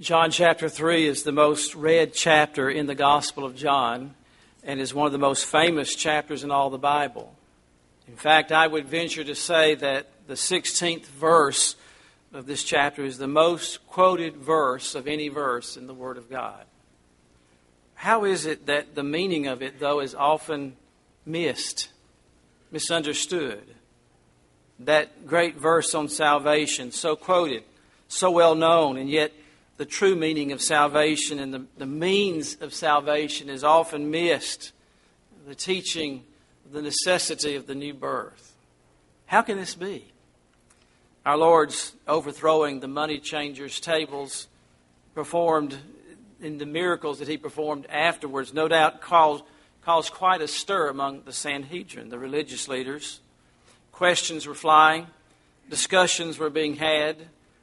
John chapter 3 is the most read chapter in the Gospel of John and is one of the most famous chapters in all the Bible. In fact, I would venture to say that the 16th verse of this chapter is the most quoted verse of any verse in the Word of God. How is it that the meaning of it, though, is often missed, misunderstood? That great verse on salvation, so quoted, so well known, and yet the true meaning of salvation and the, the means of salvation is often missed. The teaching, of the necessity of the new birth. How can this be? Our Lord's overthrowing the money changers' tables, performed in the miracles that he performed afterwards, no doubt caused, caused quite a stir among the Sanhedrin, the religious leaders. Questions were flying, discussions were being had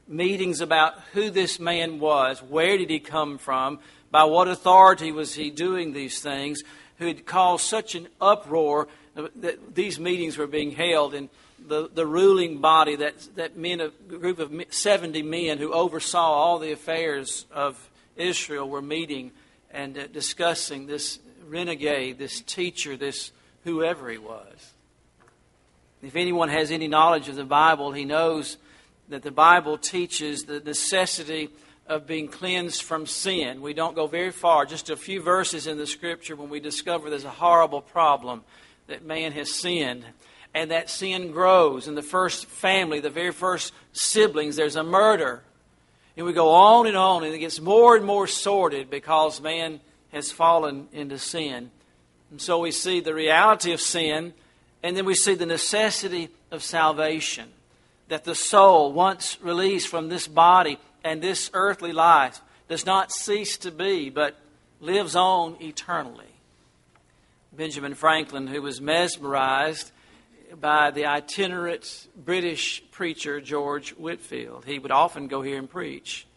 meetings about who this man was, where did he come from, by what authority was he doing these things, who had caused such an uproar that these meetings were being held. And the, the ruling body, that, that men, a group of 70 men who oversaw all the affairs of Israel, were meeting and uh, discussing this renegade, this teacher, this whoever he was. If anyone has any knowledge of the Bible, he knows that the Bible teaches the necessity of being cleansed from sin. We don't go very far, just a few verses in the Scripture when we discover there's a horrible problem that man has sinned. And that sin grows. In the first family, the very first siblings, there's a murder. And we go on and on, and it gets more and more sordid because man has fallen into sin. And so we see the reality of sin, and then we see the necessity of salvation that the soul, once released from this body and this earthly life, does not cease to be, but lives on eternally. Benjamin Franklin, who was mesmerized by the itinerant British preacher George Whitefield, he would often go here and preach.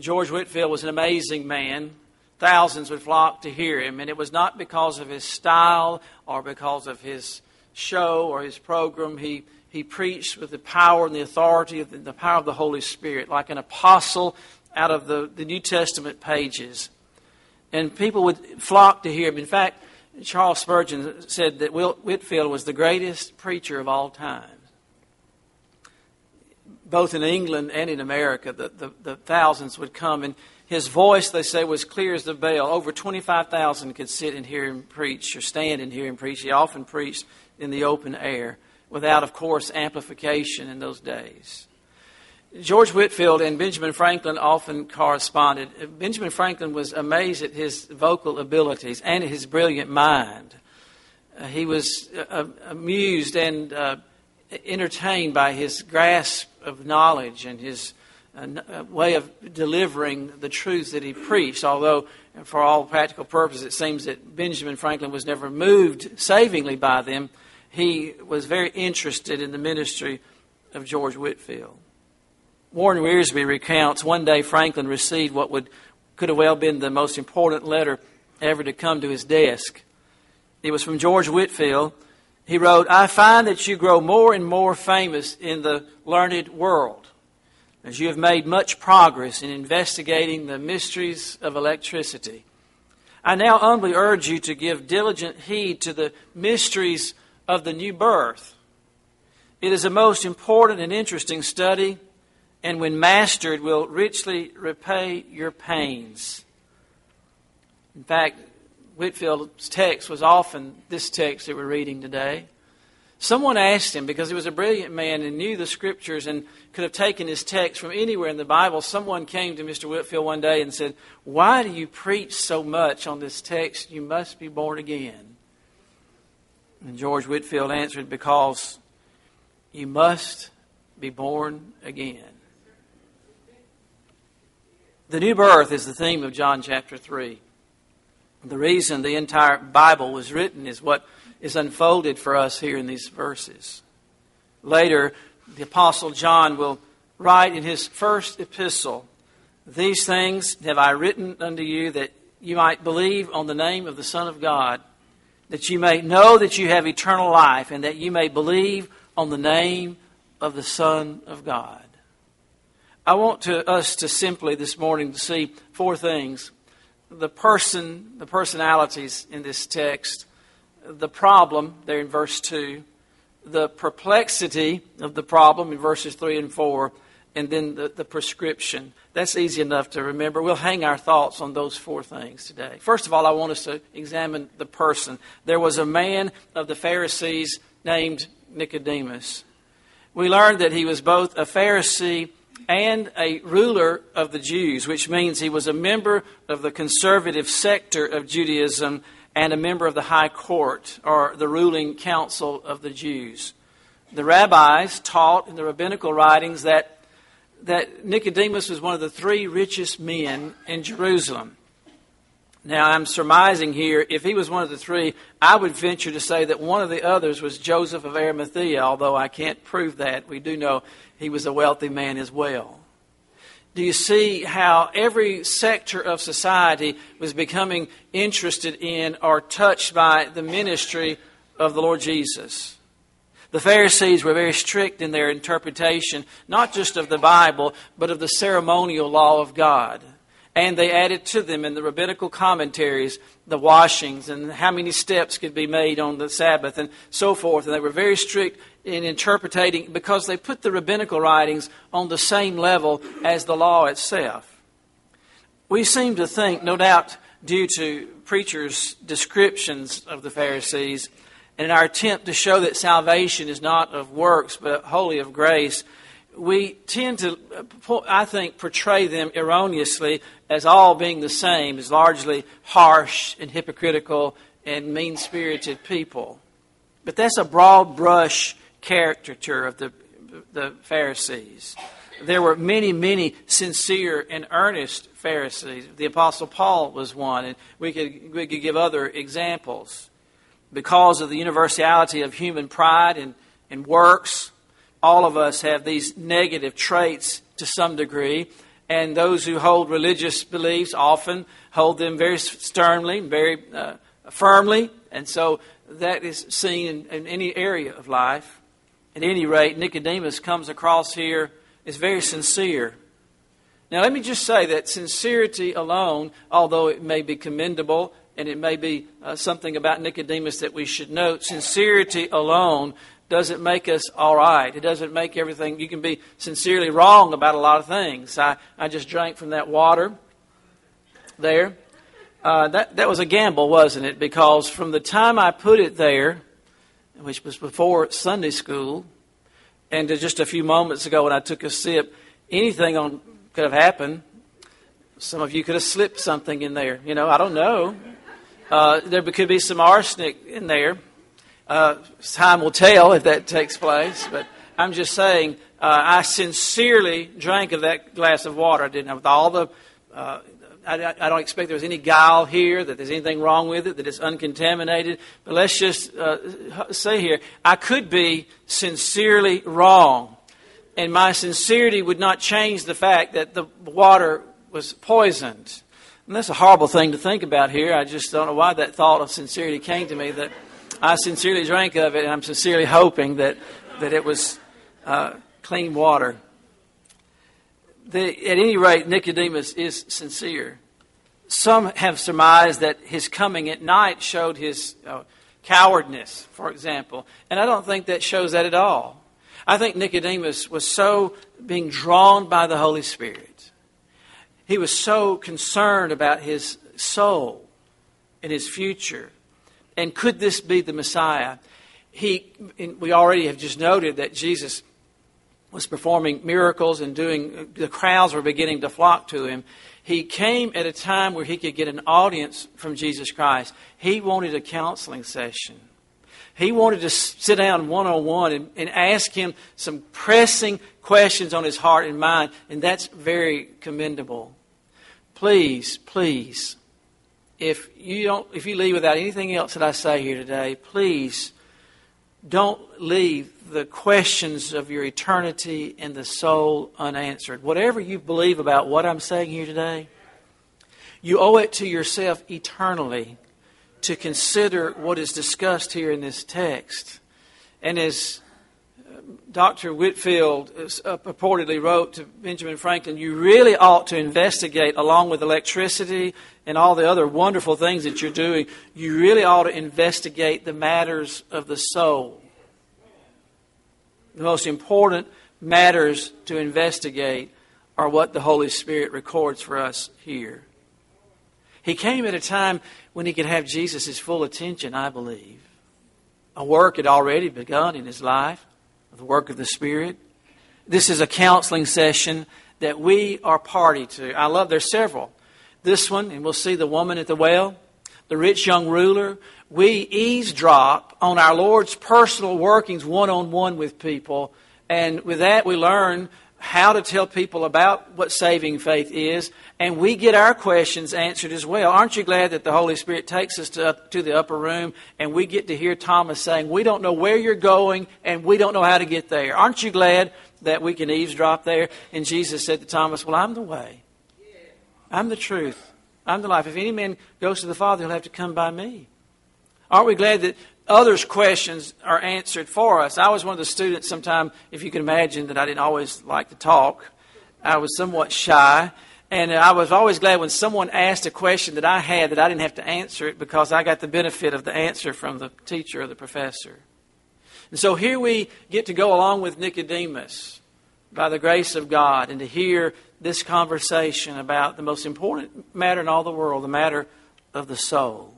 George Whitefield was an amazing man. Thousands would flock to hear him, and it was not because of his style or because of his show or his program. He he preached with the power and the authority of the, power of the Holy Spirit, like an apostle out of the, the New Testament pages. And people would flock to hear him. In fact, Charles Spurgeon said that Whitefield was the greatest preacher of all time. Both in England and in America, the, the, the thousands would come. And his voice, they say, was clear as the bell. Over 25,000 could sit and hear him preach or stand and hear him preach. He often preached in the open air without, of course, amplification in those days. George Whitefield and Benjamin Franklin often corresponded. Benjamin Franklin was amazed at his vocal abilities and his brilliant mind. Uh, he was uh, amused and uh, entertained by his grasp of knowledge and his uh, uh, way of delivering the truths that he preached, although, for all practical purposes, it seems that Benjamin Franklin was never moved savingly by them he was very interested in the ministry of George Whitefield. Warren Wiersbe recounts one day Franklin received what would could have well been the most important letter ever to come to his desk. It was from George Whitfield. He wrote, I find that you grow more and more famous in the learned world as you have made much progress in investigating the mysteries of electricity. I now humbly urge you to give diligent heed to the mysteries of the new birth. It is a most important and interesting study, and when mastered, will richly repay your pains. In fact, Whitefield's text was often this text that we're reading today. Someone asked him, because he was a brilliant man and knew the scriptures and could have taken his text from anywhere in the Bible, someone came to Mr. Whitefield one day and said, Why do you preach so much on this text? You must be born again. And George Whitefield answered, Because you must be born again. The new birth is the theme of John chapter 3. The reason the entire Bible was written is what is unfolded for us here in these verses. Later, the Apostle John will write in his first epistle, These things have I written unto you that you might believe on the name of the Son of God that you may know that you have eternal life and that you may believe on the name of the Son of God. I want to, us to simply this morning to see four things the person, the personalities in this text, the problem there in verse 2, the perplexity of the problem in verses 3 and 4, and then the, the prescription. That's easy enough to remember. We'll hang our thoughts on those four things today. First of all, I want us to examine the person. There was a man of the Pharisees named Nicodemus. We learned that he was both a Pharisee and a ruler of the Jews, which means he was a member of the conservative sector of Judaism and a member of the high court or the ruling council of the Jews. The rabbis taught in the rabbinical writings that, that Nicodemus was one of the three richest men in Jerusalem. Now, I'm surmising here, if he was one of the three, I would venture to say that one of the others was Joseph of Arimathea, although I can't prove that. We do know he was a wealthy man as well. Do you see how every sector of society was becoming interested in or touched by the ministry of the Lord Jesus? The Pharisees were very strict in their interpretation, not just of the Bible, but of the ceremonial law of God. And they added to them in the rabbinical commentaries the washings and how many steps could be made on the Sabbath and so forth. And they were very strict in interpreting because they put the rabbinical writings on the same level as the law itself. We seem to think, no doubt due to preachers' descriptions of the Pharisees, and in our attempt to show that salvation is not of works but wholly of grace, we tend to, I think, portray them erroneously as all being the same, as largely harsh and hypocritical and mean spirited people. But that's a broad brush caricature of the, the Pharisees. There were many, many sincere and earnest Pharisees. The Apostle Paul was one, and we could, we could give other examples. Because of the universality of human pride and, and works, all of us have these negative traits to some degree. And those who hold religious beliefs often hold them very sternly, very uh, firmly. And so that is seen in, in any area of life. At any rate, Nicodemus comes across here as very sincere. Now, let me just say that sincerity alone, although it may be commendable and it may be uh, something about Nicodemus that we should note, sincerity alone doesn't make us all right. It doesn't make everything. You can be sincerely wrong about a lot of things. I, I just drank from that water there. Uh, that, that was a gamble, wasn't it? Because from the time I put it there which was before Sunday school, and just a few moments ago when I took a sip, anything on, could have happened. Some of you could have slipped something in there. You know, I don't know. Uh, there could be some arsenic in there. Uh, time will tell if that takes place. But I'm just saying, uh, I sincerely drank of that glass of water. I didn't have all the uh, I, I, don't expect there's any guile here, that there's anything wrong with it, that it's uncontaminated. But let's just uh, say here, I could be sincerely wrong. And my sincerity would not change the fact that the water was poisoned. And that's a horrible thing to think about here. I just don't know why that thought of sincerity came to me, that I sincerely drank of it, and I'm sincerely hoping that, that it was uh, clean water the, at any rate, Nicodemus is sincere. Some have surmised that his coming at night showed his uh, cowardness, for example. And I don't think that shows that at all. I think Nicodemus was so being drawn by the Holy Spirit. He was so concerned about his soul and his future. And could this be the Messiah? He, we already have just noted that Jesus was performing miracles and doing, the crowds were beginning to flock to him. He came at a time where he could get an audience from Jesus Christ. He wanted a counseling session. He wanted to sit down one on one and ask him some pressing questions on his heart and mind, and that's very commendable. Please, please, if you don't, if you leave without anything else that I say here today, please don't leave the questions of your eternity and the soul unanswered. Whatever you believe about what I'm saying here today, you owe it to yourself eternally to consider what is discussed here in this text. And as Dr. Whitefield uh, purportedly wrote to Benjamin Franklin, you really ought to investigate, along with electricity and all the other wonderful things that you're doing, you really ought to investigate the matters of the soul. The most important matters to investigate are what the Holy Spirit records for us here. He came at a time when he could have Jesus' full attention, I believe. A work had already begun in his life, the work of the Spirit. This is a counseling session that we are party to. I love, there's several. This one, and we'll see the woman at the well, the rich young ruler. We eavesdrop on our Lord's personal workings one on one with people, and with that we learn how to tell people about what saving faith is, and we get our questions answered as well. Aren't you glad that the Holy Spirit takes us to, to the upper room and we get to hear Thomas saying, We don't know where you're going and we don't know how to get there? Aren't you glad that we can eavesdrop there? And Jesus said to Thomas, Well, I'm the way, I'm the truth, I'm the life. If any man goes to the Father, he'll have to come by me. Aren't we glad that others' questions are answered for us. I was one of the students sometime, if you can imagine, that I didn't always like to talk. I was somewhat shy. And I was always glad when someone asked a question that I had that I didn't have to answer it because I got the benefit of the answer from the teacher or the professor. And so here we get to go along with Nicodemus by the grace of God and to hear this conversation about the most important matter in all the world, the matter of the soul.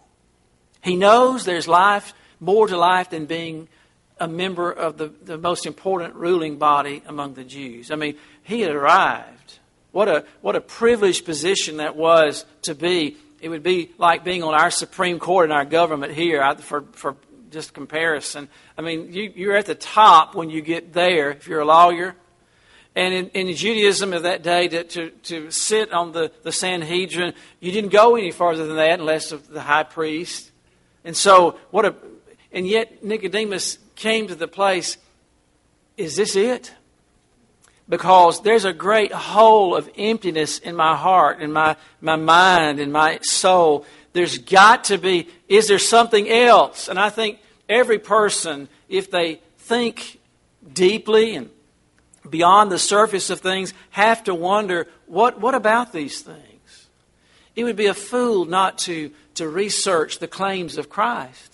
He knows there's life more to life than being a member of the, the most important ruling body among the Jews. I mean, he had arrived. What a, what a privileged position that was to be. It would be like being on our Supreme Court in our government here for, for just comparison. I mean, you, you're at the top when you get there if you're a lawyer. And in, in Judaism of that day, to, to, to sit on the, the Sanhedrin, you didn't go any farther than that unless of the high priest. And so, what a, and yet Nicodemus came to the place is this it? Because there's a great hole of emptiness in my heart, in my, my mind, in my soul. There's got to be, is there something else? And I think every person, if they think deeply and beyond the surface of things, have to wonder what, what about these things? It would be a fool not to, to research the claims of Christ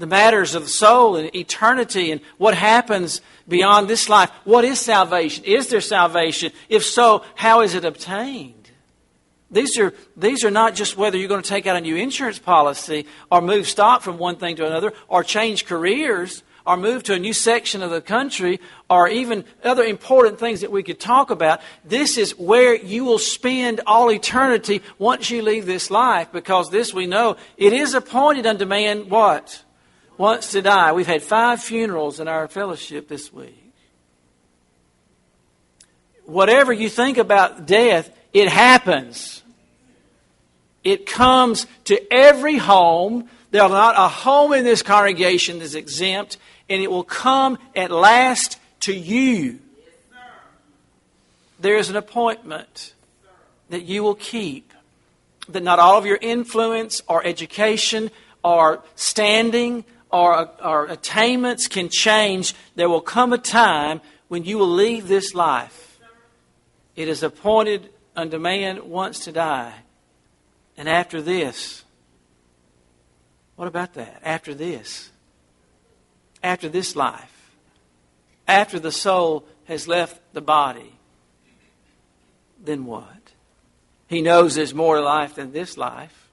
the matters of the soul and eternity and what happens beyond this life. What is salvation? Is there salvation? If so, how is it obtained? These are, these are not just whether you're going to take out a new insurance policy or move stock from one thing to another or change careers or move to a new section of the country or even other important things that we could talk about. This is where you will spend all eternity once you leave this life because this we know it is appointed unto man what? Wants to die. We've had five funerals in our fellowship this week. Whatever you think about death, it happens. It comes to every home. There's not a home in this congregation that's exempt, and it will come at last to you. There is an appointment that you will keep. That not all of your influence or education or standing our, our attainments can change, there will come a time when you will leave this life. It is appointed unto man once to die. And after this, what about that? After this, after this life, after the soul has left the body, then what? He knows there's more to life than this life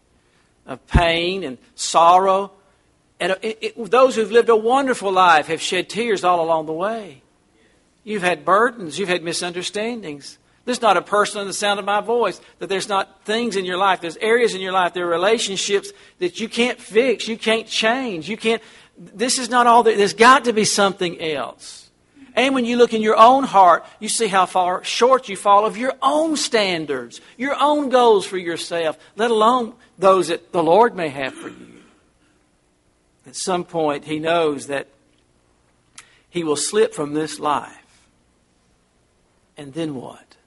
of pain and sorrow and uh, it, it, those who've lived a wonderful life have shed tears all along the way. You've had burdens, you've had misunderstandings. There's not a person in the sound of my voice that there's not things in your life, there's areas in your life, there are relationships that you can't fix, you can't change, you can't. This is not all there. There's got to be something else. And when you look in your own heart, you see how far short you fall of your own standards, your own goals for yourself, let alone those that the Lord may have for you at some point he knows that he will slip from this life. And then what?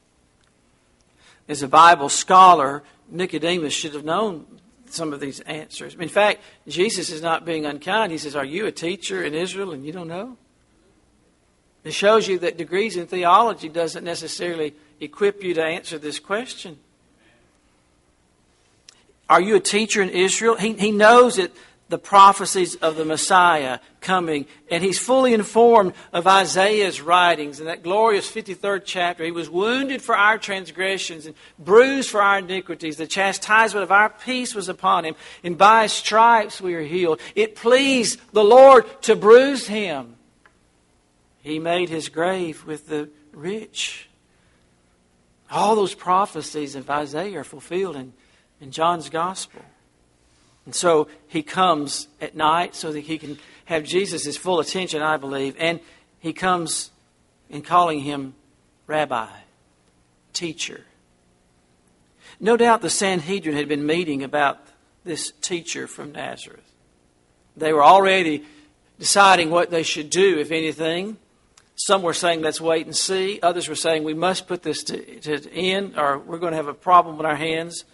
As a Bible scholar, Nicodemus should have known some of these answers. In fact, Jesus is not being unkind. He says, Are you a teacher in Israel and you don't know? It shows you that degrees in theology doesn't necessarily equip you to answer this question. Are you a teacher in Israel? He, he knows that the prophecies of the Messiah coming, and he's fully informed of Isaiah's writings in that glorious 53rd chapter. He was wounded for our transgressions and bruised for our iniquities. The chastisement of our peace was upon him, and by his stripes we are healed. It pleased the Lord to bruise him. He made his grave with the rich. All those prophecies of Isaiah are fulfilled in, in John's gospel. And so he comes at night so that he can have Jesus' full attention, I believe. And he comes in calling him rabbi, teacher. No doubt the Sanhedrin had been meeting about this teacher from Nazareth. They were already deciding what they should do, if anything. Some were saying, let's wait and see. Others were saying, we must put this to, to end or we're going to have a problem with our hands.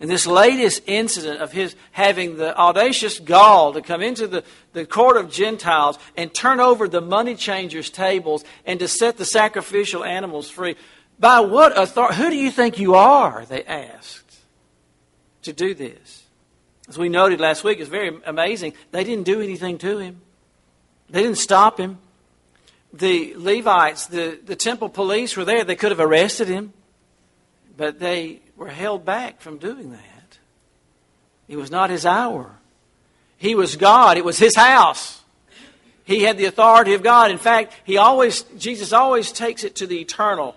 And this latest incident of his having the audacious gall to come into the, the court of Gentiles and turn over the money changers' tables and to set the sacrificial animals free. By what authority? Who do you think you are? They asked to do this. As we noted last week, it's very amazing. They didn't do anything to him, they didn't stop him. The Levites, the, the temple police were there. They could have arrested him, but they were held back from doing that. It was not his hour. He was God. It was his house. He had the authority of God. In fact, he always Jesus always takes it to the eternal.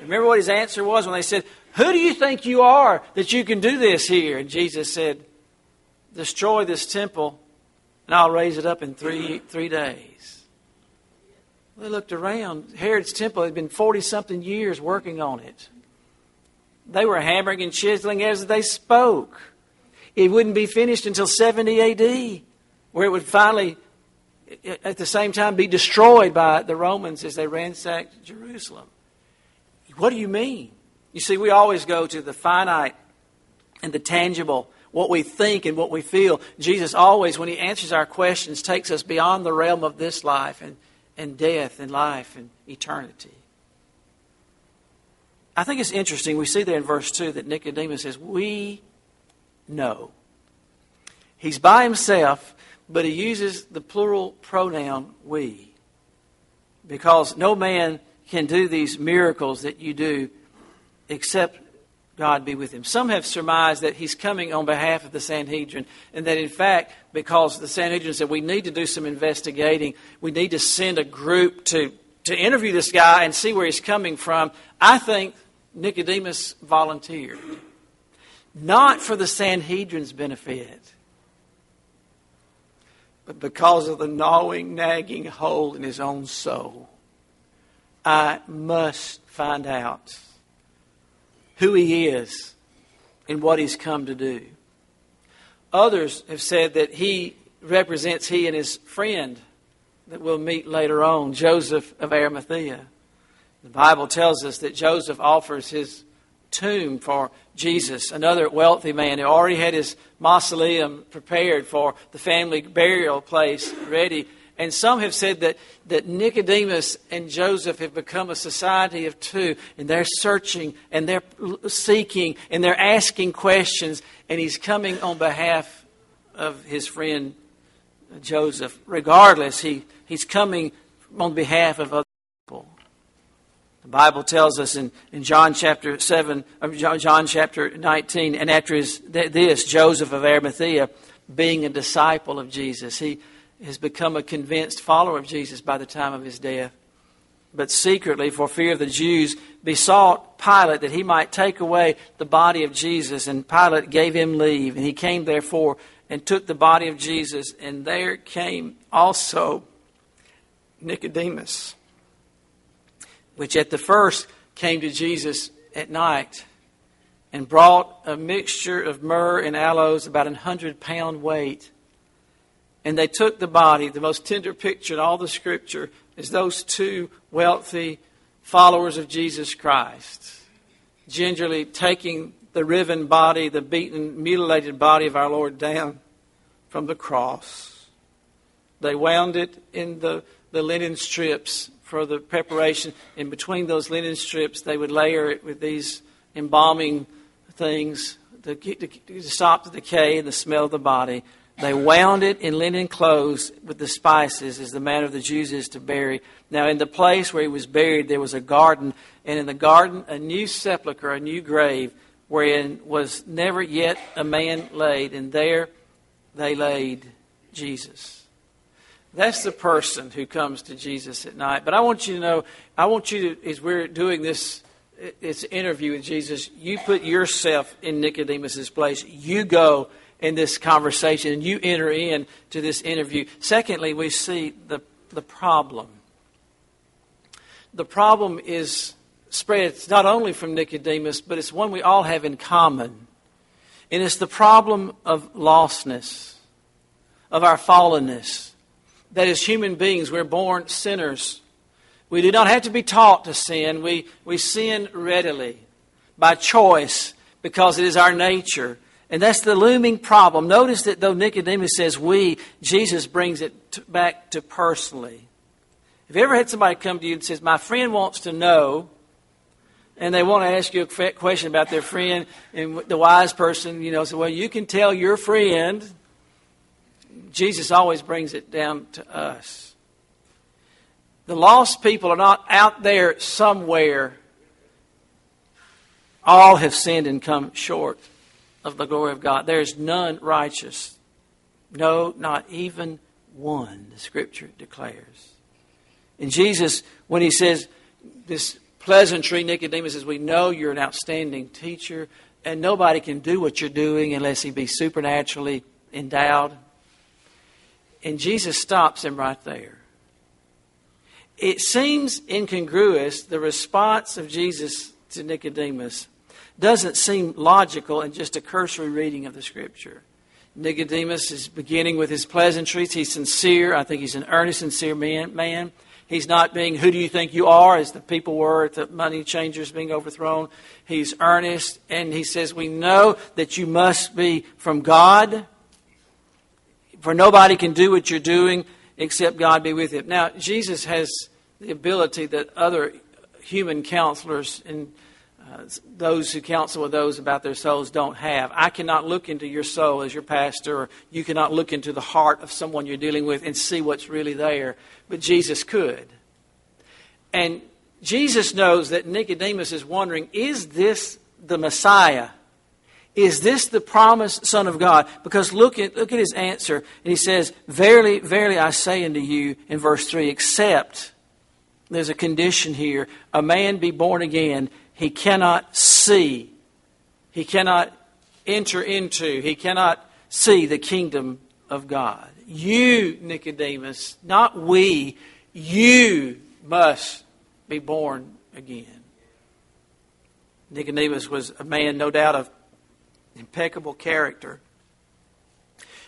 Remember what his answer was when they said, "Who do you think you are that you can do this here?" And Jesus said, "Destroy this temple, and I'll raise it up in three three days." They looked around. Herod's temple had been forty something years working on it. They were hammering and chiseling as they spoke. It wouldn't be finished until 70 AD, where it would finally, at the same time, be destroyed by the Romans as they ransacked Jerusalem. What do you mean? You see, we always go to the finite and the tangible, what we think and what we feel. Jesus always, when he answers our questions, takes us beyond the realm of this life and, and death and life and eternity. I think it's interesting. We see there in verse 2 that Nicodemus says, We know. He's by himself, but he uses the plural pronoun we. Because no man can do these miracles that you do except God be with him. Some have surmised that he's coming on behalf of the Sanhedrin, and that in fact, because the Sanhedrin said we need to do some investigating, we need to send a group to, to interview this guy and see where he's coming from. I think Nicodemus volunteered. Not for the Sanhedrin's benefit, but because of the gnawing, nagging hole in his own soul. I must find out who he is and what he's come to do. Others have said that he represents he and his friend that we'll meet later on, Joseph of Arimathea. The Bible tells us that Joseph offers his tomb for Jesus, another wealthy man who already had his mausoleum prepared for the family burial place ready. And some have said that, that Nicodemus and Joseph have become a society of two, and they're searching and they're seeking and they're asking questions, and he's coming on behalf of his friend Joseph. Regardless, he, he's coming on behalf of other people. The Bible tells us in, in John chapter 7, uh, John, John chapter 19, and after his, this, Joseph of Arimathea, being a disciple of Jesus, he has become a convinced follower of Jesus by the time of his death. But secretly, for fear of the Jews, besought Pilate that he might take away the body of Jesus. And Pilate gave him leave. And he came, therefore, and took the body of Jesus. And there came also Nicodemus which at the first came to Jesus at night and brought a mixture of myrrh and aloes, about a hundred pound weight. And they took the body, the most tender picture in all the scripture is those two wealthy followers of Jesus Christ, gingerly taking the riven body, the beaten, mutilated body of our Lord down from the cross. They wound it in the, the linen strips for the preparation. In between those linen strips, they would layer it with these embalming things to, to, to stop the decay and the smell of the body. They wound it in linen clothes with the spices, as the manner of the Jews is to bury. Now, in the place where he was buried, there was a garden, and in the garden, a new sepulchre, a new grave, wherein was never yet a man laid, and there they laid Jesus. That's the person who comes to Jesus at night. But I want you to know, I want you to, as we're doing this, this interview with Jesus, you put yourself in Nicodemus's place. You go in this conversation and you enter in to this interview. Secondly, we see the, the problem. The problem is spread not only from Nicodemus, but it's one we all have in common. And it's the problem of lostness, of our fallenness. That as human beings, we're born sinners. We do not have to be taught to sin. We, we sin readily by choice because it is our nature. And that's the looming problem. Notice that though Nicodemus says we, Jesus brings it to, back to personally. Have you ever had somebody come to you and says, My friend wants to know, and they want to ask you a question about their friend, and the wise person, you know, says, Well, you can tell your friend. Jesus always brings it down to us. The lost people are not out there somewhere. All have sinned and come short of the glory of God. There is none righteous. No, not even one, the scripture declares. And Jesus, when he says this pleasantry, Nicodemus says, We know you're an outstanding teacher, and nobody can do what you're doing unless he be supernaturally endowed. And Jesus stops him right there. It seems incongruous, the response of Jesus to Nicodemus doesn't seem logical in just a cursory reading of the scripture. Nicodemus is beginning with his pleasantries. He's sincere. I think he's an earnest, sincere man. man. He's not being, who do you think you are, as the people were at the money changers being overthrown. He's earnest, and he says, We know that you must be from God, for nobody can do what you're doing except God be with him. Now, Jesus has the ability that other human counselors and uh, those who counsel with those about their souls don't have. I cannot look into your soul as your pastor, or you cannot look into the heart of someone you're dealing with and see what's really there, but Jesus could. And Jesus knows that Nicodemus is wondering is this the Messiah? Is this the promised Son of God? Because look at, look at his answer. And he says, Verily, verily, I say unto you, in verse 3, except, there's a condition here, a man be born again, he cannot see. He cannot enter into. He cannot see the kingdom of God. You, Nicodemus, not we, you must be born again. Nicodemus was a man, no doubt, of impeccable character.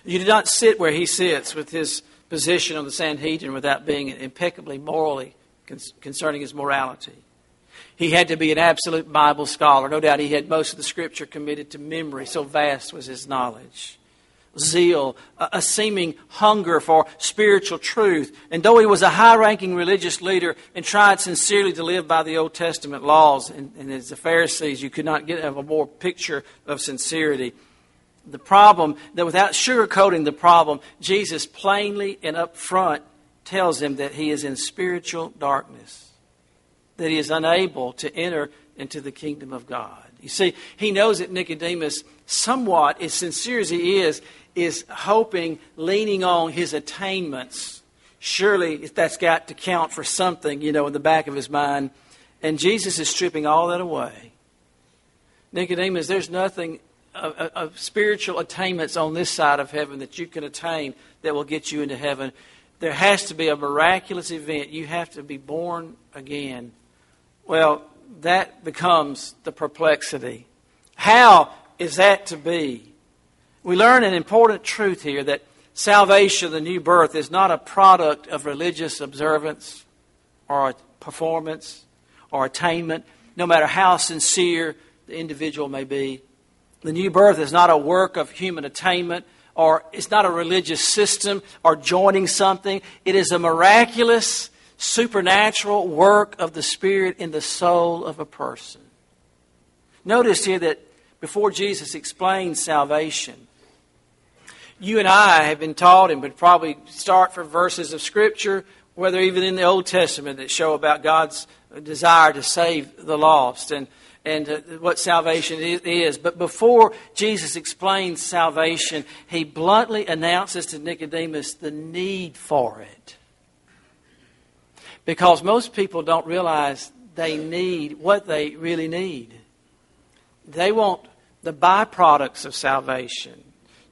You do not sit where he sits with his position on the Sanhedrin without being impeccably morally concerning his morality. He had to be an absolute Bible scholar. No doubt he had most of the scripture committed to memory, so vast was his knowledge. Zeal, a, seeming hunger for spiritual truth. And though he was a high ranking religious leader and tried sincerely to live by the Old Testament laws, and, and as the Pharisees, you could not get a more picture of sincerity. The problem, that without sugarcoating the problem, Jesus plainly and up front tells him that he is in spiritual darkness that he is unable to enter into the kingdom of God. You see, he knows that Nicodemus, somewhat, as sincere as he is, is hoping, leaning on his attainments. Surely that's got to count for something, you know, in the back of his mind. And Jesus is stripping all that away. Nicodemus, there's nothing of, of, spiritual attainments on this side of heaven that you can attain that will get you into heaven. There has to be a miraculous event. You have to be born again. Well, that becomes the perplexity. How is that to be? We learn an important truth here that salvation, the new birth, is not a product of religious observance or performance or attainment, no matter how sincere the individual may be. The new birth is not a work of human attainment or it's not a religious system or joining something. It is a miraculous supernatural work of the Spirit in the soul of a person. Notice here that before Jesus explains salvation, you and I have been taught and would probably start from verses of Scripture, whether even in the Old Testament, that show about God's desire to save the lost and, and uh, what salvation is. But before Jesus explains salvation, he bluntly announces to Nicodemus the need for it. Because most people don't realize they need what they really need. They want the byproducts of salvation.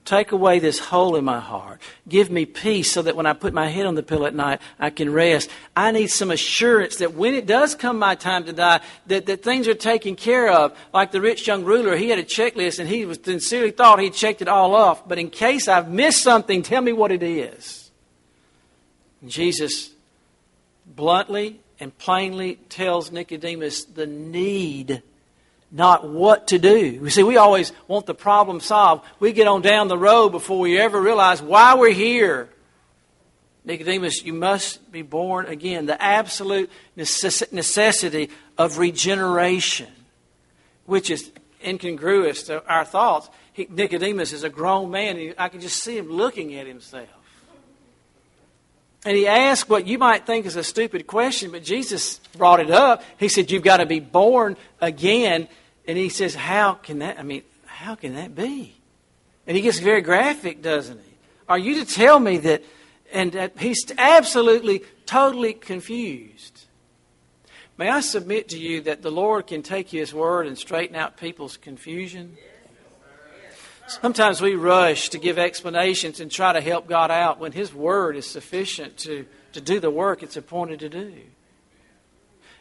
Take away this hole in my heart. Give me peace so that when I put my head on the pillow at night, I can rest. I need some assurance that when it does come my time to die, that, that things are taken care of. Like the rich young ruler, he had a checklist and he was sincerely thought he'd checked it all off. But in case I've missed something, tell me what it is. Jesus bluntly and plainly tells Nicodemus the need not what to do. We see, we always want the problem solved. We get on down the road before we ever realize why we're here. Nicodemus, you must be born again. The absolute necessity of regeneration, which is incongruous to our thoughts. He, Nicodemus is a grown man, I can just see him looking at himself. And he asked what you might think is a stupid question, but Jesus brought it up. He said, You've got to be born again. And he says, How can that, I mean, how can that be? And he gets very graphic, doesn't he? Are you to tell me that, and that he's absolutely, totally confused. May I submit to you that the Lord can take His word and straighten out people's confusion? Sometimes we rush to give explanations and try to help God out when His word is sufficient to, to do the work it's appointed to do.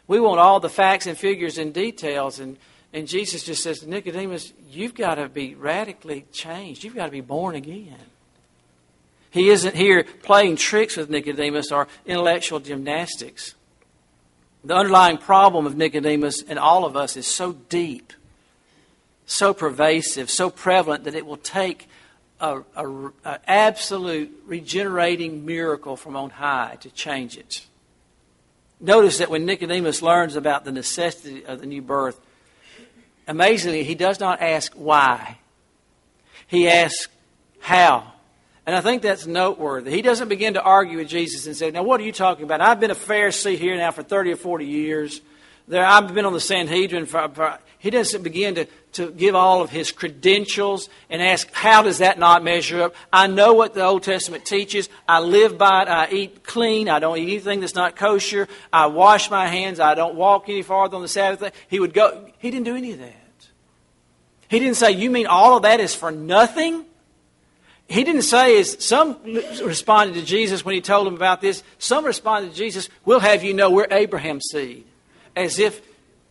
We want all the facts and figures and details, and and Jesus just says Nicodemus, You've got to be radically changed. You've got to be born again. He isn't here playing tricks with Nicodemus or intellectual gymnastics. The underlying problem of Nicodemus and all of us is so deep, so pervasive, so prevalent that it will take an absolute regenerating miracle from on high to change it. Notice that when Nicodemus learns about the necessity of the new birth, amazingly, he does not ask why. He asks how. And I think that's noteworthy. He doesn't begin to argue with Jesus and say, Now, what are you talking about? I've been a Pharisee here now for 30 or 40 years. There, I've been on the Sanhedrin. For, for, he doesn't begin to, to give all of his credentials and ask, How does that not measure up? I know what the Old Testament teaches. I live by it. I eat clean. I don't eat anything that's not kosher. I wash my hands. I don't walk any farther on the Sabbath. He would go. He didn't do any of that. He didn't say, You mean all of that is for nothing? He didn't say, as some responded to Jesus when he told them about this, some responded to Jesus, We'll have you know we're Abraham's seed. As if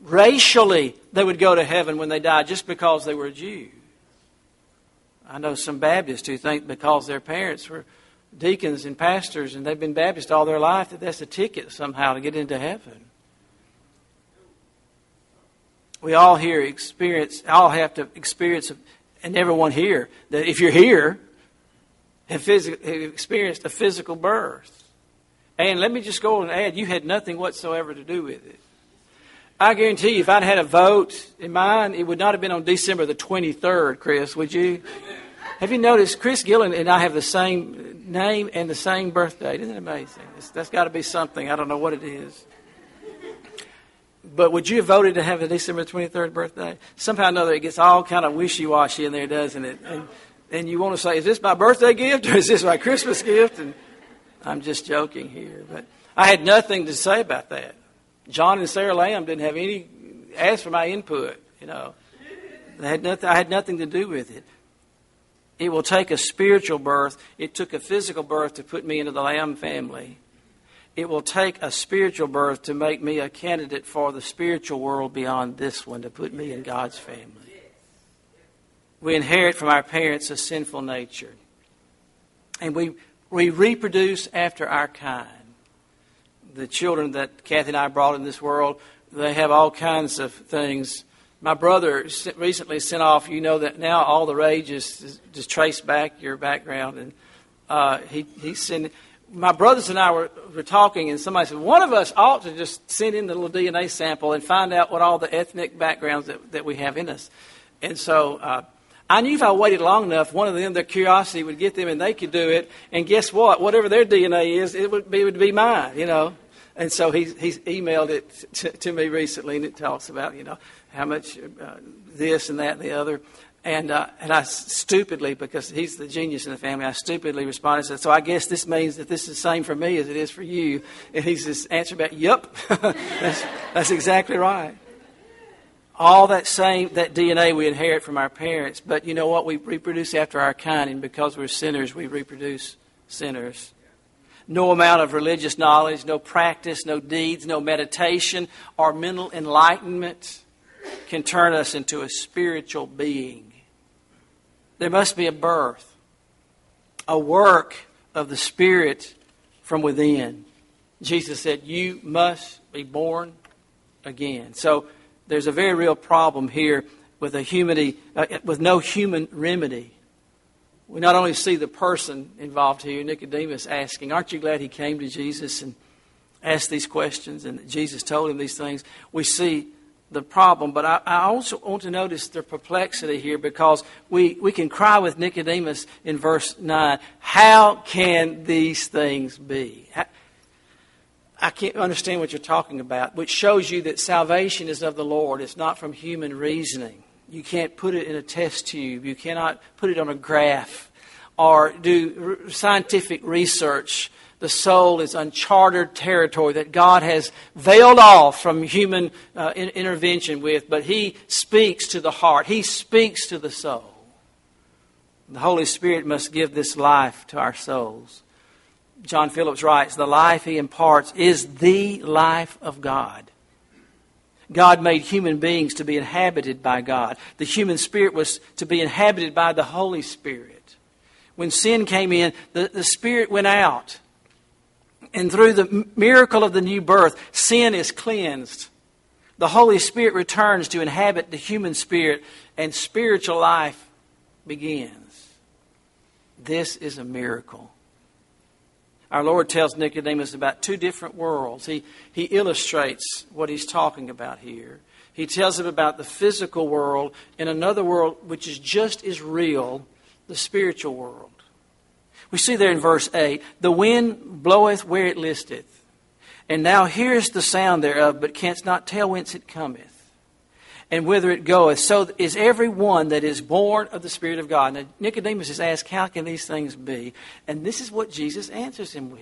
racially they would go to heaven when they died just because they were a Jew. I know some Baptists who think because their parents were deacons and pastors and they've been Baptist all their life that that's a ticket somehow to get into heaven we all here experience, all have to experience, and everyone here, that if you're here, have, have experienced a physical birth. And let me just go and add, you had nothing whatsoever to do with it. I guarantee you, if I'd had a vote in mine, it would not have been on December the 23rd, Chris, would you? Have you noticed Chris Gillen and I have the same name and the same birthday? Isn't it amazing? It's, that's got to be something. I don't know what it is. But would you have voted to have a December 23rd birthday? Somehow or another, it gets all kind of wishy-washy in there, doesn't it? And, and you want to say, is this my birthday gift or is this my Christmas gift? And I'm just joking here. But I had nothing to say about that. John and Sarah Lamb didn't have any, ask for my input, you know. I had nothing, I had nothing to do with it. It will take a spiritual birth. It took a physical birth to put me into the Lamb family it will take a spiritual birth to make me a candidate for the spiritual world beyond this one, to put me in God's family. We inherit from our parents a sinful nature. And we, we reproduce after our kind. The children that Kathy and I brought in this world, they have all kinds of things. My brother recently sent off, you know that now all the rage is is just trace back your background. And uh, he, he sent my brothers and I were, were talking, and somebody said, one of us ought to just send in the little DNA sample and find out what all the ethnic backgrounds that, that we have in us. And so uh, I knew if I waited long enough, one of them, their curiosity would get them and they could do it. And guess what? Whatever their DNA is, it would be, it would be mine, you know. And so he, he's emailed it to, to me recently, and it talks about, you know, how much uh, this and that and the other. And, uh, and I stupidly, because he's the genius in the family, I stupidly responded and said, So I guess this means that this is the same for me as it is for you. And he's just answered back, Yep, that's, that's exactly right. All that same, that DNA we inherit from our parents. But you know what? We reproduce after our kind, and because we're sinners, we reproduce sinners. No amount of religious knowledge, no practice, no deeds, no meditation, or mental enlightenment can turn us into a spiritual being. There must be a birth, a work of the Spirit from within. Jesus said, You must be born again. So there's a very real problem here with, a humanity, uh, with no human remedy. We not only see the person involved here, Nicodemus asking, Aren't you glad he came to Jesus and asked these questions and Jesus told him these things? We see the problem, but I, I, also want to notice the perplexity here because we, we can cry with Nicodemus in verse 9, How can these things be? I can't understand what you're talking about, which shows you that salvation is of the Lord. It's not from human reasoning. You can't put it in a test tube, you cannot put it on a graph or do scientific research the soul is uncharted territory that God has veiled off from human uh, in- intervention with, but He speaks to the heart, He speaks to the soul. The Holy Spirit must give this life to our souls. John Phillips writes The life He imparts is the life of God. God made human beings to be inhabited by God. The human spirit was to be inhabited by the Holy Spirit. When sin came in, the, the Spirit went out and through the miracle of the new birth, sin is cleansed. The Holy Spirit returns to inhabit the human spirit, and spiritual life begins. This is a miracle. Our Lord tells Nicodemus about two different worlds. He, he illustrates what he's talking about here. He tells him about the physical world and another world which is just as real, the spiritual world. We see there in verse 8 the wind bloweth where it listeth, and now hearest the sound thereof, but canst not tell whence it cometh, and whither it goeth. So is every one that is born of the Spirit of God. Now, Nicodemus is asked, How can these things be? And this is what Jesus answers him with.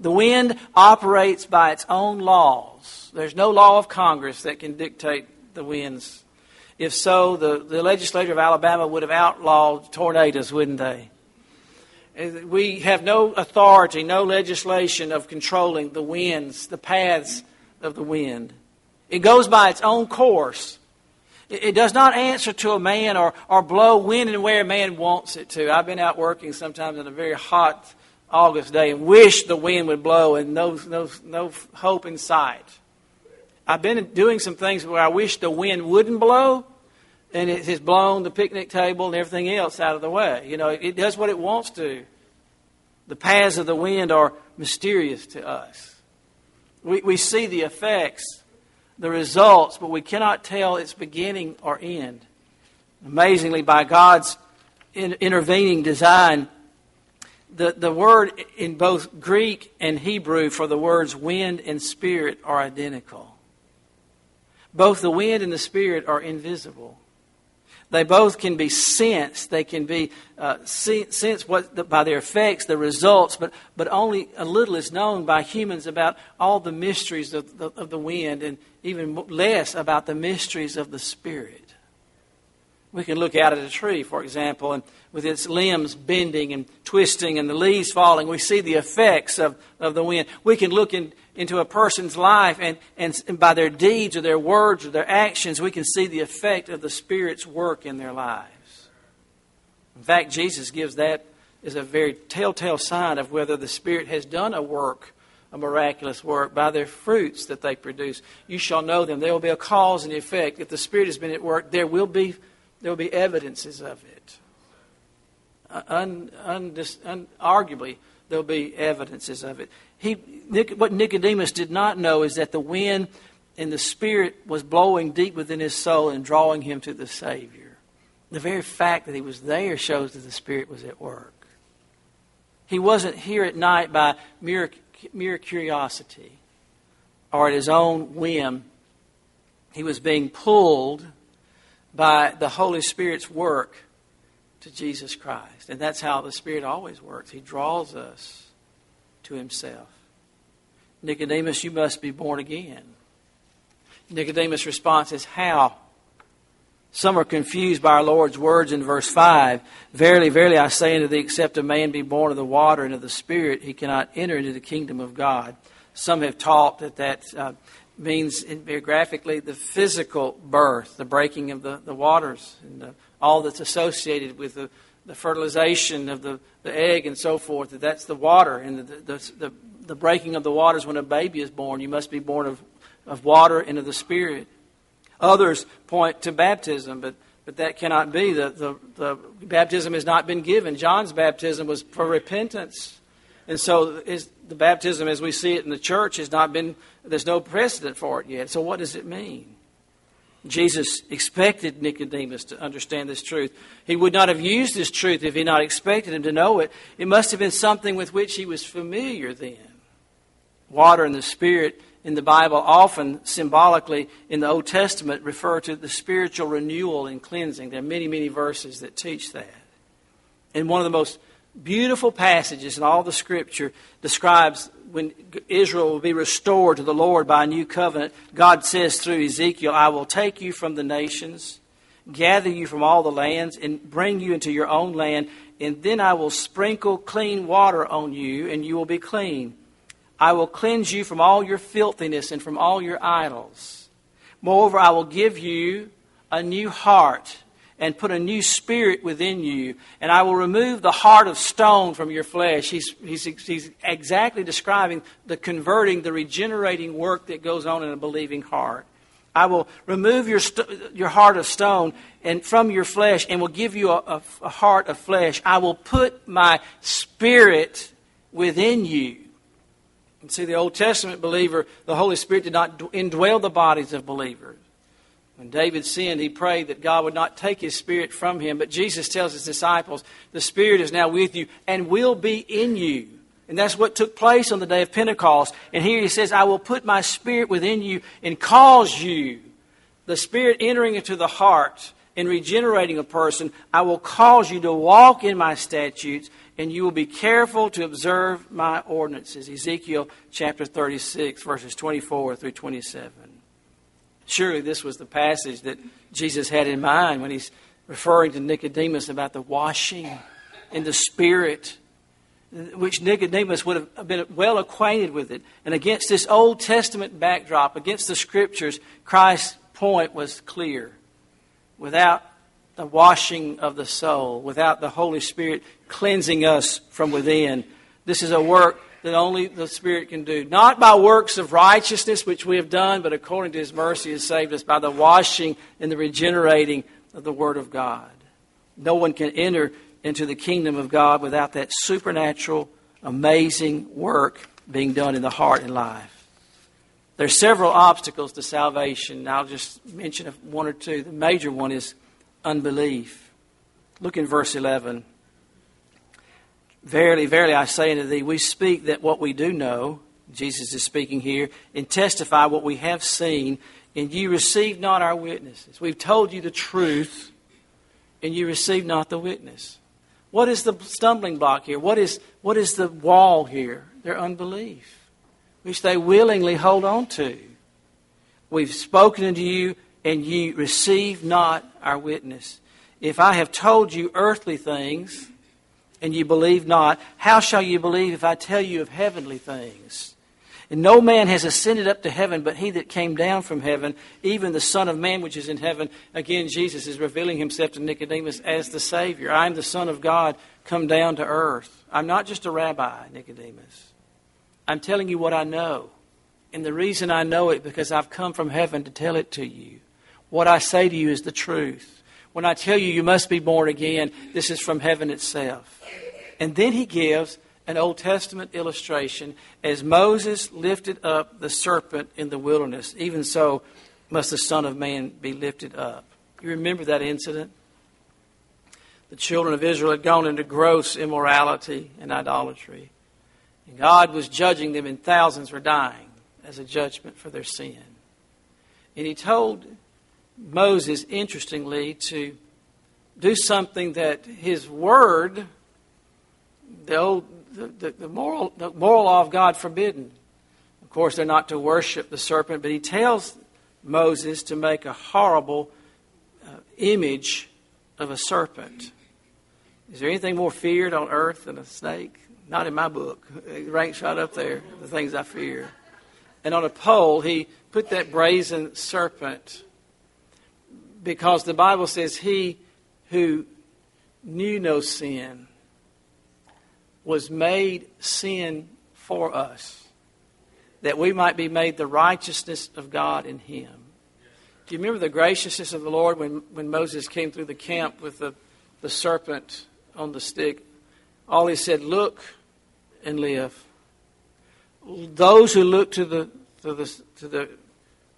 The wind operates by its own laws. There's no law of Congress that can dictate the winds. If so, the, the legislature of Alabama would have outlawed tornadoes, wouldn't they? We have no authority, no legislation of controlling the winds, the paths of the wind. It goes by its own course. It does not answer to a man or, or blow when and where a man wants it to. I've been out working sometimes on a very hot August day and wish the wind would blow and no, no, no hope in sight. I've been doing some things where I wish the wind wouldn't blow and it has blown the picnic table and everything else out of the way. You know, it does what it wants to. The paths of the wind are mysterious to us. We, we see the effects, the results, but we cannot tell its beginning or end. Amazingly, by God's in, intervening design, the, the word in both Greek and Hebrew for the words wind and spirit are identical. Both the wind and the spirit are invisible. They both can be sensed. They can be uh, sensed what the, by their effects, the results, but, but only a little is known by humans about all the mysteries of the, of the wind and even less about the mysteries of the Spirit. We can look out at a tree, for example, and with its limbs bending and twisting and the leaves falling, we see the effects of, of the wind. We can look in, into a person's life, and, and, by their deeds or their words or their actions, we can see the effect of the Spirit's work in their lives. In fact, Jesus gives that as a very telltale sign of whether the Spirit has done a work a miraculous work by their fruits that they produce. You shall know them. There will be a cause and effect. If the Spirit has been at work, there will be there will be evidences of it. Un, un, un, arguably, there'll be evidences of it. He, what Nicodemus did not know is that the wind and the Spirit was blowing deep within his soul and drawing him to the Savior. The very fact that he was there shows that the Spirit was at work. He wasn't here at night by mere, mere curiosity or at his own whim. He was being pulled by the Holy Spirit's work to Jesus Christ. And that's how the Spirit always works. He draws us to Himself. Nicodemus, you must be born again. Nicodemus' response is, How? Some are confused by our Lord's words in verse 5. Verily, verily, I say unto thee, except a man be born of the water and of the Spirit, he cannot enter into the kingdom of God. Some have taught that that uh, means, graphically, the physical birth, the breaking of the, the waters, and the, all that's associated with the, the fertilization of the, the egg and so forth. That that's the water, and the, the, the, the breaking of the waters when a baby is born. You must be born of, of water and of the Spirit. Others point to baptism, but, but that cannot be. The, the, the baptism has not been given. John's baptism was for repentance. And so the baptism as we see it in the church has not been, there's no precedent for it yet. So what does it mean? Jesus expected Nicodemus to understand this truth. He would not have used this truth if he not expected him to know it. It must have been something with which he was familiar then. Water and the Spirit in the Bible often symbolically in the Old Testament refer to the spiritual renewal and cleansing. There are many, many verses that teach that. And one of the most beautiful passages in all the Scripture describes when Israel will be restored to the Lord by a new covenant. God says through Ezekiel, I will take you from the nations, gather you from all the lands, and bring you into your own land, and then I will sprinkle clean water on you, and you will be clean. I will cleanse you from all your filthiness and from all your idols. Moreover, I will give you a new heart and put a new spirit within you. And I will remove the heart of stone from your flesh. He's, he's, he's exactly describing the converting, the regenerating work that goes on in a believing heart. I will remove your, st- your heart of stone and from your flesh and will give you a, a, a heart of flesh. I will put my spirit within you and see, the Old Testament believer, the Holy Spirit did not indwell the bodies of believers. When David sinned, he prayed that God would not take his spirit from him. But Jesus tells his disciples, the Spirit is now with you and will be in you. And that's what took place on the day of Pentecost. And here he says, I will put my spirit within you and cause you, the Spirit entering into the heart and regenerating a person, I will cause you to walk in my statutes and you will be careful to observe my ordinances. Ezekiel chapter 36, verses 24 through 27. Surely this was the passage that Jesus had in mind when he's referring to Nicodemus about the washing in the Spirit, which Nicodemus would have been well acquainted with it. And against this Old Testament backdrop, against the Scriptures, Christ's point was clear. Without the washing of the soul, without the Holy Spirit cleansing us from within. This is a work that only the Spirit can do. Not by works of righteousness, which we have done, but according to His mercy has saved us by the washing and the regenerating of the Word of God. No one can enter into the kingdom of God without that supernatural, amazing work being done in the heart and life. There are several obstacles to salvation. I'll just mention one or two. The major one is unbelief. Look in verse 11. Verily, verily, I say unto thee, we speak that what we do know, Jesus is speaking here, and testify what we have seen, and you receive not our witnesses. We've told you the truth, and you receive not the witness. What is the stumbling block here? What is, what is the wall here? Their unbelief, which they willingly hold on to. We've spoken unto you, and ye receive not our witness. If I have told you earthly things, and you believe not, how shall you believe if I tell you of heavenly things? And no man has ascended up to heaven but he that came down from heaven, even the Son of Man which is in heaven. Again, Jesus is revealing himself to Nicodemus as the Savior. I am the Son of God come down to earth. I'm not just a rabbi, Nicodemus. I'm telling you what I know. And the reason I know it because I've come from heaven to tell it to you. What I say to you is the truth. When I tell you you must be born again, this is from heaven itself. And then he gives an Old Testament illustration. As Moses lifted up the serpent in the wilderness, even so must the Son of Man be lifted up. You remember that incident? The children of Israel had gone into gross immorality and idolatry. And God was judging them, and thousands were dying as a judgment for their sin. And He told Moses, interestingly, to do something that His Word, the, old, the, the, moral, the moral law of God, forbidden. Of course, they're not to worship the serpent, but He tells Moses to make a horrible uh, image of a serpent. Is there anything more feared on earth than a snake? Not in my book. It ranks right up there, the things I fear. And on a pole, he put that brazen serpent because the Bible says he who knew no sin was made sin for us, that we might be made the righteousness of God in him. Do you remember the graciousness of the Lord when, when Moses came through the camp with the, the serpent on the stick? All he said, Look and live. Those who look to the, to the, to the,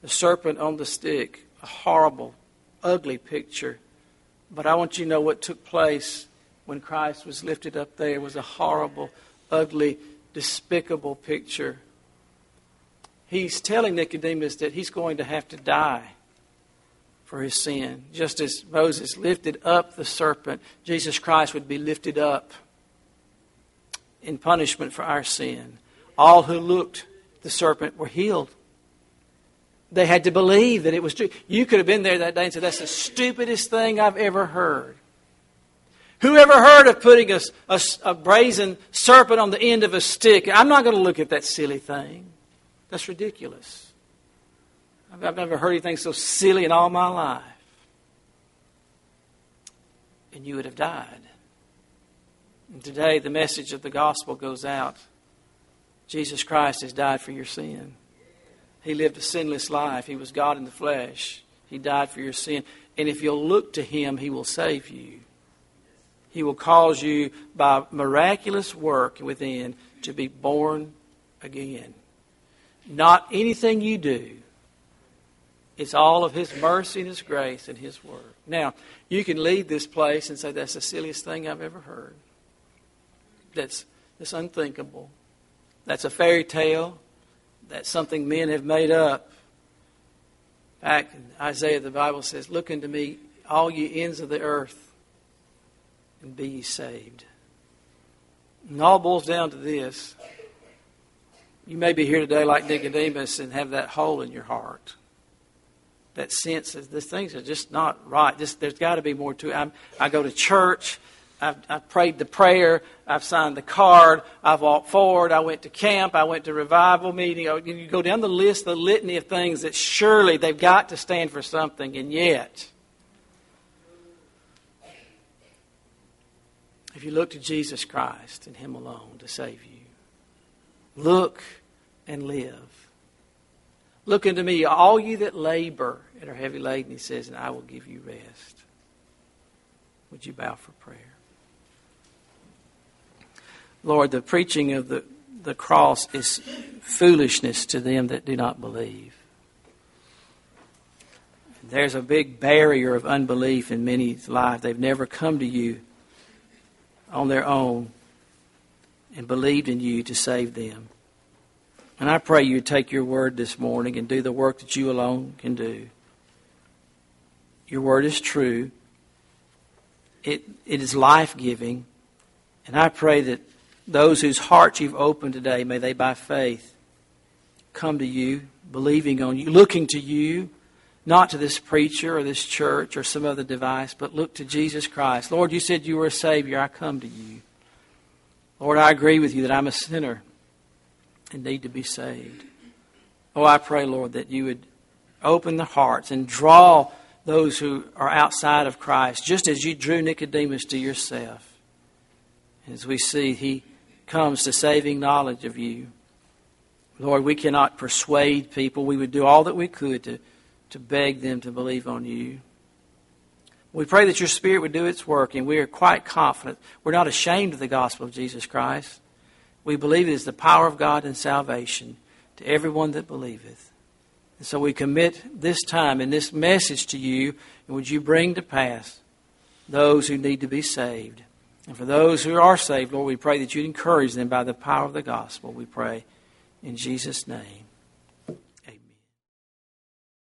the serpent on the stick, a horrible, ugly picture. But I want you to know what took place when Christ was lifted up there was a horrible, ugly, despicable picture. He's telling Nicodemus that he's going to have to die for his sin. Just as Moses lifted up the serpent, Jesus Christ would be lifted up in punishment for our sin. All who looked the serpent were healed. They had to believe that it was true. You could have been there that day and said, That's the stupidest thing I've ever heard. Who ever heard of putting a, a, a brazen serpent on the end of a stick? I'm not going to look at that silly thing. That's ridiculous. I've, I've never heard anything so silly in all my life. And you would have died. And today, the message of the gospel goes out Jesus Christ has died for your sin. He lived a sinless life. He was God in the flesh. He died for your sin. And if you'll look to Him, He will save you. He will cause you, by miraculous work within, to be born again. Not anything you do. It's all of His mercy and His grace and His work. Now, you can leave this place and say, That's the silliest thing I've ever heard that's, that's unthinkable. That's a fairy tale. That's something men have made up. Back in Isaiah, the Bible says, Look unto me, all ye ends of the earth, and be ye saved. And all boils down to this. You may be here today like Nicodemus and have that hole in your heart. That sense that these things are just not right. This, there's got to be more to it. I'm, I go to church. I've, I've prayed the prayer. I've signed the card. I've walked forward. I went to camp. I went to revival meeting. Oh, you go down the list, the litany of things that surely they've got to stand for something, and yet, if you look to Jesus Christ and Him alone to save you, look and live. Look unto me, all you that labor and are heavy laden, He says, and I will give you rest. Would you bow for prayer? Lord, the preaching of the, the cross is foolishness to them that do not believe. There's a big barrier of unbelief in many's life. They've never come to you on their own and believed in you to save them. And I pray you take your word this morning and do the work that you alone can do. Your word is true. It, it is life giving. And I pray that those whose hearts you've opened today, may they by faith come to you, believing on you, looking to you, not to this preacher or this church or some other device, but look to Jesus Christ. Lord, you said you were a Savior. I come to you. Lord, I agree with you that I'm a sinner and need to be saved. Oh, I pray, Lord, that you would open the hearts and draw those who are outside of Christ, just as you drew Nicodemus to yourself. As we see, he comes to saving knowledge of you. Lord, we cannot persuade people. We would do all that we could to, to beg them to believe on you. We pray that your Spirit would do its work, and we are quite confident. We're not ashamed of the gospel of Jesus Christ. We believe it is the power of God and salvation to everyone that believeth. And so we commit this time and this message to you, and would you bring to pass those who need to be saved? And for those who are saved, Lord, we pray that you'd encourage them by the power of the gospel. We pray in Jesus' name.